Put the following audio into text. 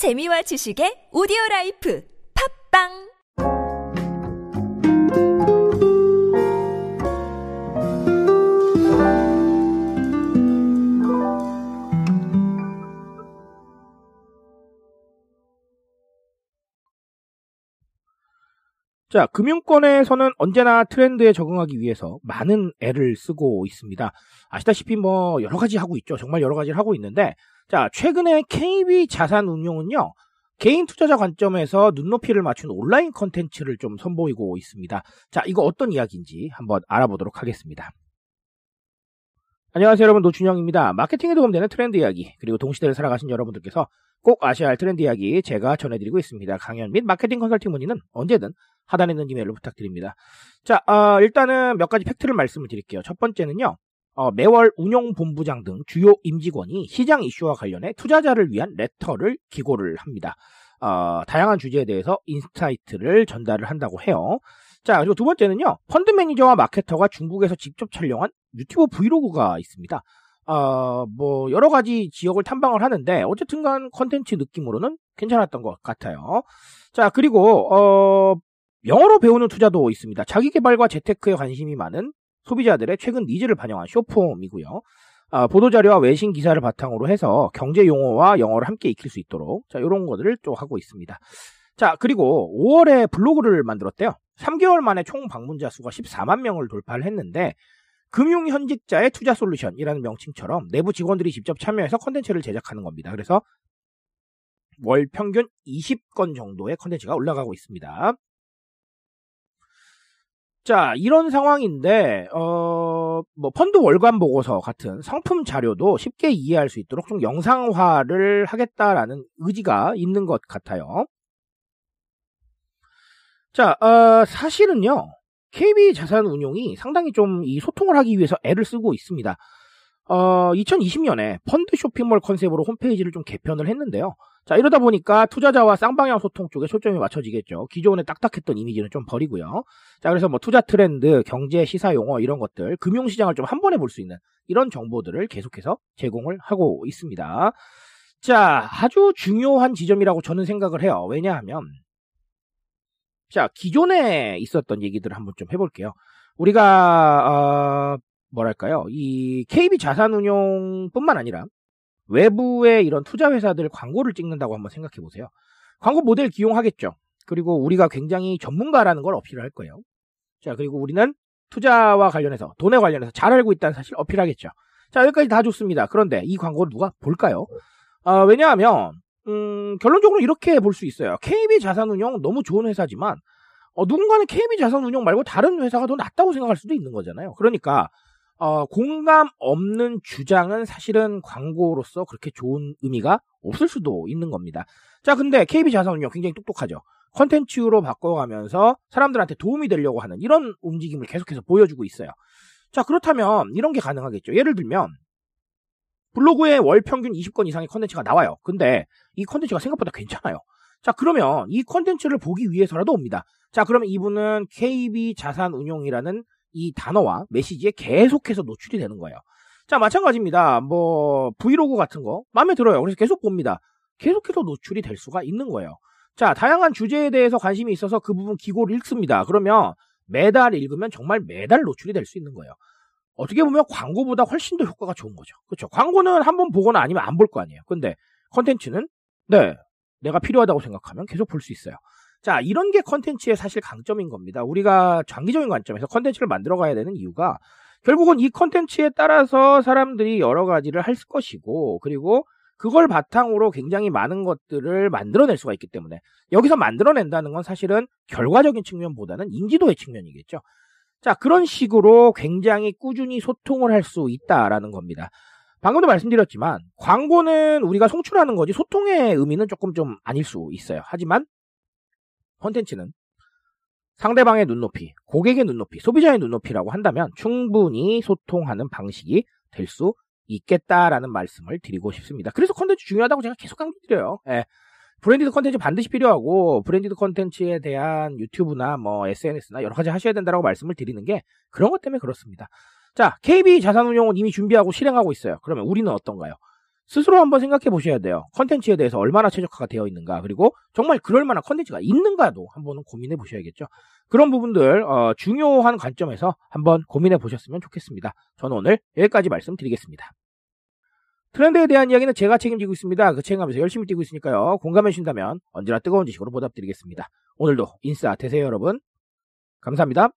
재미와 지식의 오디오 라이프. 팟빵 자, 금융권에서는 언제나 트렌드에 적응하기 위해서 많은 애를 쓰고 있습니다. 아시다시피 뭐 여러 가지 하고 있죠. 정말 여러 가지를 하고 있는데, 자, 최근에 KB 자산 운용은요, 개인 투자자 관점에서 눈높이를 맞춘 온라인 컨텐츠를 좀 선보이고 있습니다. 자, 이거 어떤 이야기인지 한번 알아보도록 하겠습니다. 안녕하세요 여러분 노준영입니다. 마케팅에 도움되는 트렌드 이야기 그리고 동시대를 살아가신 여러분들께서 꼭 아셔야 할 트렌드 이야기 제가 전해드리고 있습니다. 강연 및 마케팅 컨설팅 문의는 언제든 하단에 있는 이메일로 부탁드립니다. 자 어, 일단은 몇 가지 팩트를 말씀을 드릴게요. 첫 번째는요. 어, 매월 운용본부장 등 주요 임직원이 시장 이슈와 관련해 투자자를 위한 letter를 기고를 합니다. 어, 다양한 주제에 대해서 insight를 전달을 한다고 해요. 자, 그리고 두 번째는요. 펀드 매니저와 마케터가 중국에서 직접 촬영한 유튜브 브이로그가 있습니다. 어, 뭐, 여러 가지 지역을 탐방을 하는데, 어쨌든 간 컨텐츠 느낌으로는 괜찮았던 것 같아요. 자, 그리고, 어, 영어로 배우는 투자도 있습니다. 자기 개발과 재테크에 관심이 많은 소비자들의 최근 needs를 반영한 쇼폼이고요. 아, 보도자료와 외신 기사를 바탕으로 해서 경제 용어와 영어를 함께 익힐 수 있도록 자, 이런 것들을 또 하고 있습니다. 자, 그리고 5월에 블로그를 만들었대요. 3개월 만에 총 방문자 수가 14만 명을 돌파를 했는데 금융 현직자의 투자 솔루션이라는 명칭처럼 내부 직원들이 직접 참여해서 컨텐츠를 제작하는 겁니다. 그래서 월 평균 20건 정도의 컨텐츠가 올라가고 있습니다. 자, 이런 상황인데, 어, 뭐, 펀드 월간 보고서 같은 상품 자료도 쉽게 이해할 수 있도록 좀 영상화를 하겠다라는 의지가 있는 것 같아요. 자, 어, 사실은요, KB 자산 운용이 상당히 좀 이 소통을 하기 위해서 애를 쓰고 있습니다. 어, 2020년에 펀드 쇼핑몰 컨셉으로 홈페이지를 좀 개편을 했는데요. 자, 이러다 보니까 투자자와 쌍방향 소통 쪽에 초점이 맞춰지겠죠. 기존에 딱딱했던 이미지는 좀 버리고요. 자, 그래서 뭐 투자 트렌드, 경제 시사 용어 이런 것들, 금융 시장을 좀 한 번에 볼 수 있는 이런 정보들을 계속해서 제공을 하고 있습니다. 자, 아주 중요한 지점이라고 저는 생각을 해요. 왜냐하면, 자, 기존에 있었던 얘기들을 한번 좀 해볼게요. 우리가, 어, 뭐랄까요. 이 KB 자산운용뿐만 아니라 외부의 이런 투자 회사들 광고를 찍는다고 한번 생각해 보세요. 광고 모델 기용하겠죠. 그리고 우리가 굉장히 전문가라는 걸 어필을 할 거예요. 자, 그리고 우리는 투자와 관련해서, 돈에 관련해서 잘 알고 있다는 사실 어필하겠죠. 자, 여기까지 다 좋습니다. 그런데 이 광고를 누가 볼까요? 어, 왜냐하면, 음, 결론적으로 이렇게 볼 수 있어요. KB 자산운용 너무 좋은 회사지만, 어, 누군가는 KB 자산운용 말고 다른 회사가 더 낫다고 생각할 수도 있는 거잖아요. 그러니까, 어, 공감 없는 주장은 사실은 광고로서 그렇게 좋은 의미가 없을 수도 있는 겁니다. 자, 근데 KB 자산운용 굉장히 똑똑하죠. 컨텐츠로 바꿔가면서 사람들한테 도움이 되려고 하는 이런 움직임을 계속해서 보여주고 있어요. 자, 그렇다면 이런 게 가능하겠죠. 예를 들면, 블로그에 월 평균 20건 이상의 컨텐츠가 나와요. 근데 이 컨텐츠가 생각보다 괜찮아요. 자, 그러면 이 컨텐츠를 보기 위해서라도 옵니다. 자, 그러면 이분은 KB 자산운용이라는 이 단어와 메시지에 계속해서 노출이 되는 거예요. 자, 마찬가지입니다. 뭐, 브이로그 같은 거, 마음에 들어요. 그래서 계속 봅니다. 계속해서 노출이 될 수가 있는 거예요. 자, 다양한 주제에 대해서 관심이 있어서 그 부분 기고를 읽습니다. 그러면 매달 읽으면 정말 매달 노출이 될 수 있는 거예요. 어떻게 보면 광고보다 훨씬 더 효과가 좋은 거죠. 그렇죠. 광고는 한 번 보거나 아니면 안 볼 거 아니에요. 근데 컨텐츠는 네, 내가 필요하다고 생각하면 계속 볼 수 있어요. 자, 이런 게 컨텐츠의 사실 강점인 겁니다. 우리가 장기적인 관점에서 컨텐츠를 만들어 가야 되는 이유가 결국은 이 컨텐츠에 따라서 사람들이 여러 가지를 할 것이고 그리고 그걸 바탕으로 굉장히 많은 것들을 만들어낼 수가 있기 때문에 여기서 만들어낸다는 건 사실은 결과적인 측면보다는 인지도의 측면이겠죠. 자, 그런 식으로 굉장히 꾸준히 소통을 할 수 있다라는 겁니다. 방금도 말씀드렸지만 광고는 우리가 송출하는 거지 소통의 의미는 조금 좀 아닐 수 있어요. 하지만 컨텐츠는 상대방의 눈높이, 고객의 눈높이, 소비자의 눈높이라고 한다면 충분히 소통하는 방식이 될 수 있겠다라는 말씀을 드리고 싶습니다. 그래서 컨텐츠 중요하다고 제가 계속 강조드려요. 예. branded 컨텐츠 반드시 필요하고 branded 컨텐츠에 대한 유튜브나 뭐 SNS나 여러 가지 하셔야 된다고 말씀을 드리는 게 그런 것 때문에 그렇습니다. 자, KB 자산운용은 이미 준비하고 실행하고 있어요. 그러면 우리는 어떤가요? 스스로 한번 생각해 보셔야 돼요. 컨텐츠에 대해서 얼마나 최적화가 되어 있는가, 그리고 정말 그럴 만한 컨텐츠가 있는가도 한번 고민해 보셔야겠죠. 그런 부분들 어, 중요한 관점에서 한번 고민해 보셨으면 좋겠습니다. 저는 오늘 여기까지 말씀드리겠습니다. 트렌드에 대한 이야기는 제가 책임지고 있습니다. 그 책임감에서 열심히 뛰고 있으니까요. 공감해 주신다면 언제나 뜨거운 지식으로 보답드리겠습니다. 오늘도 인싸 되세요 여러분. 감사합니다.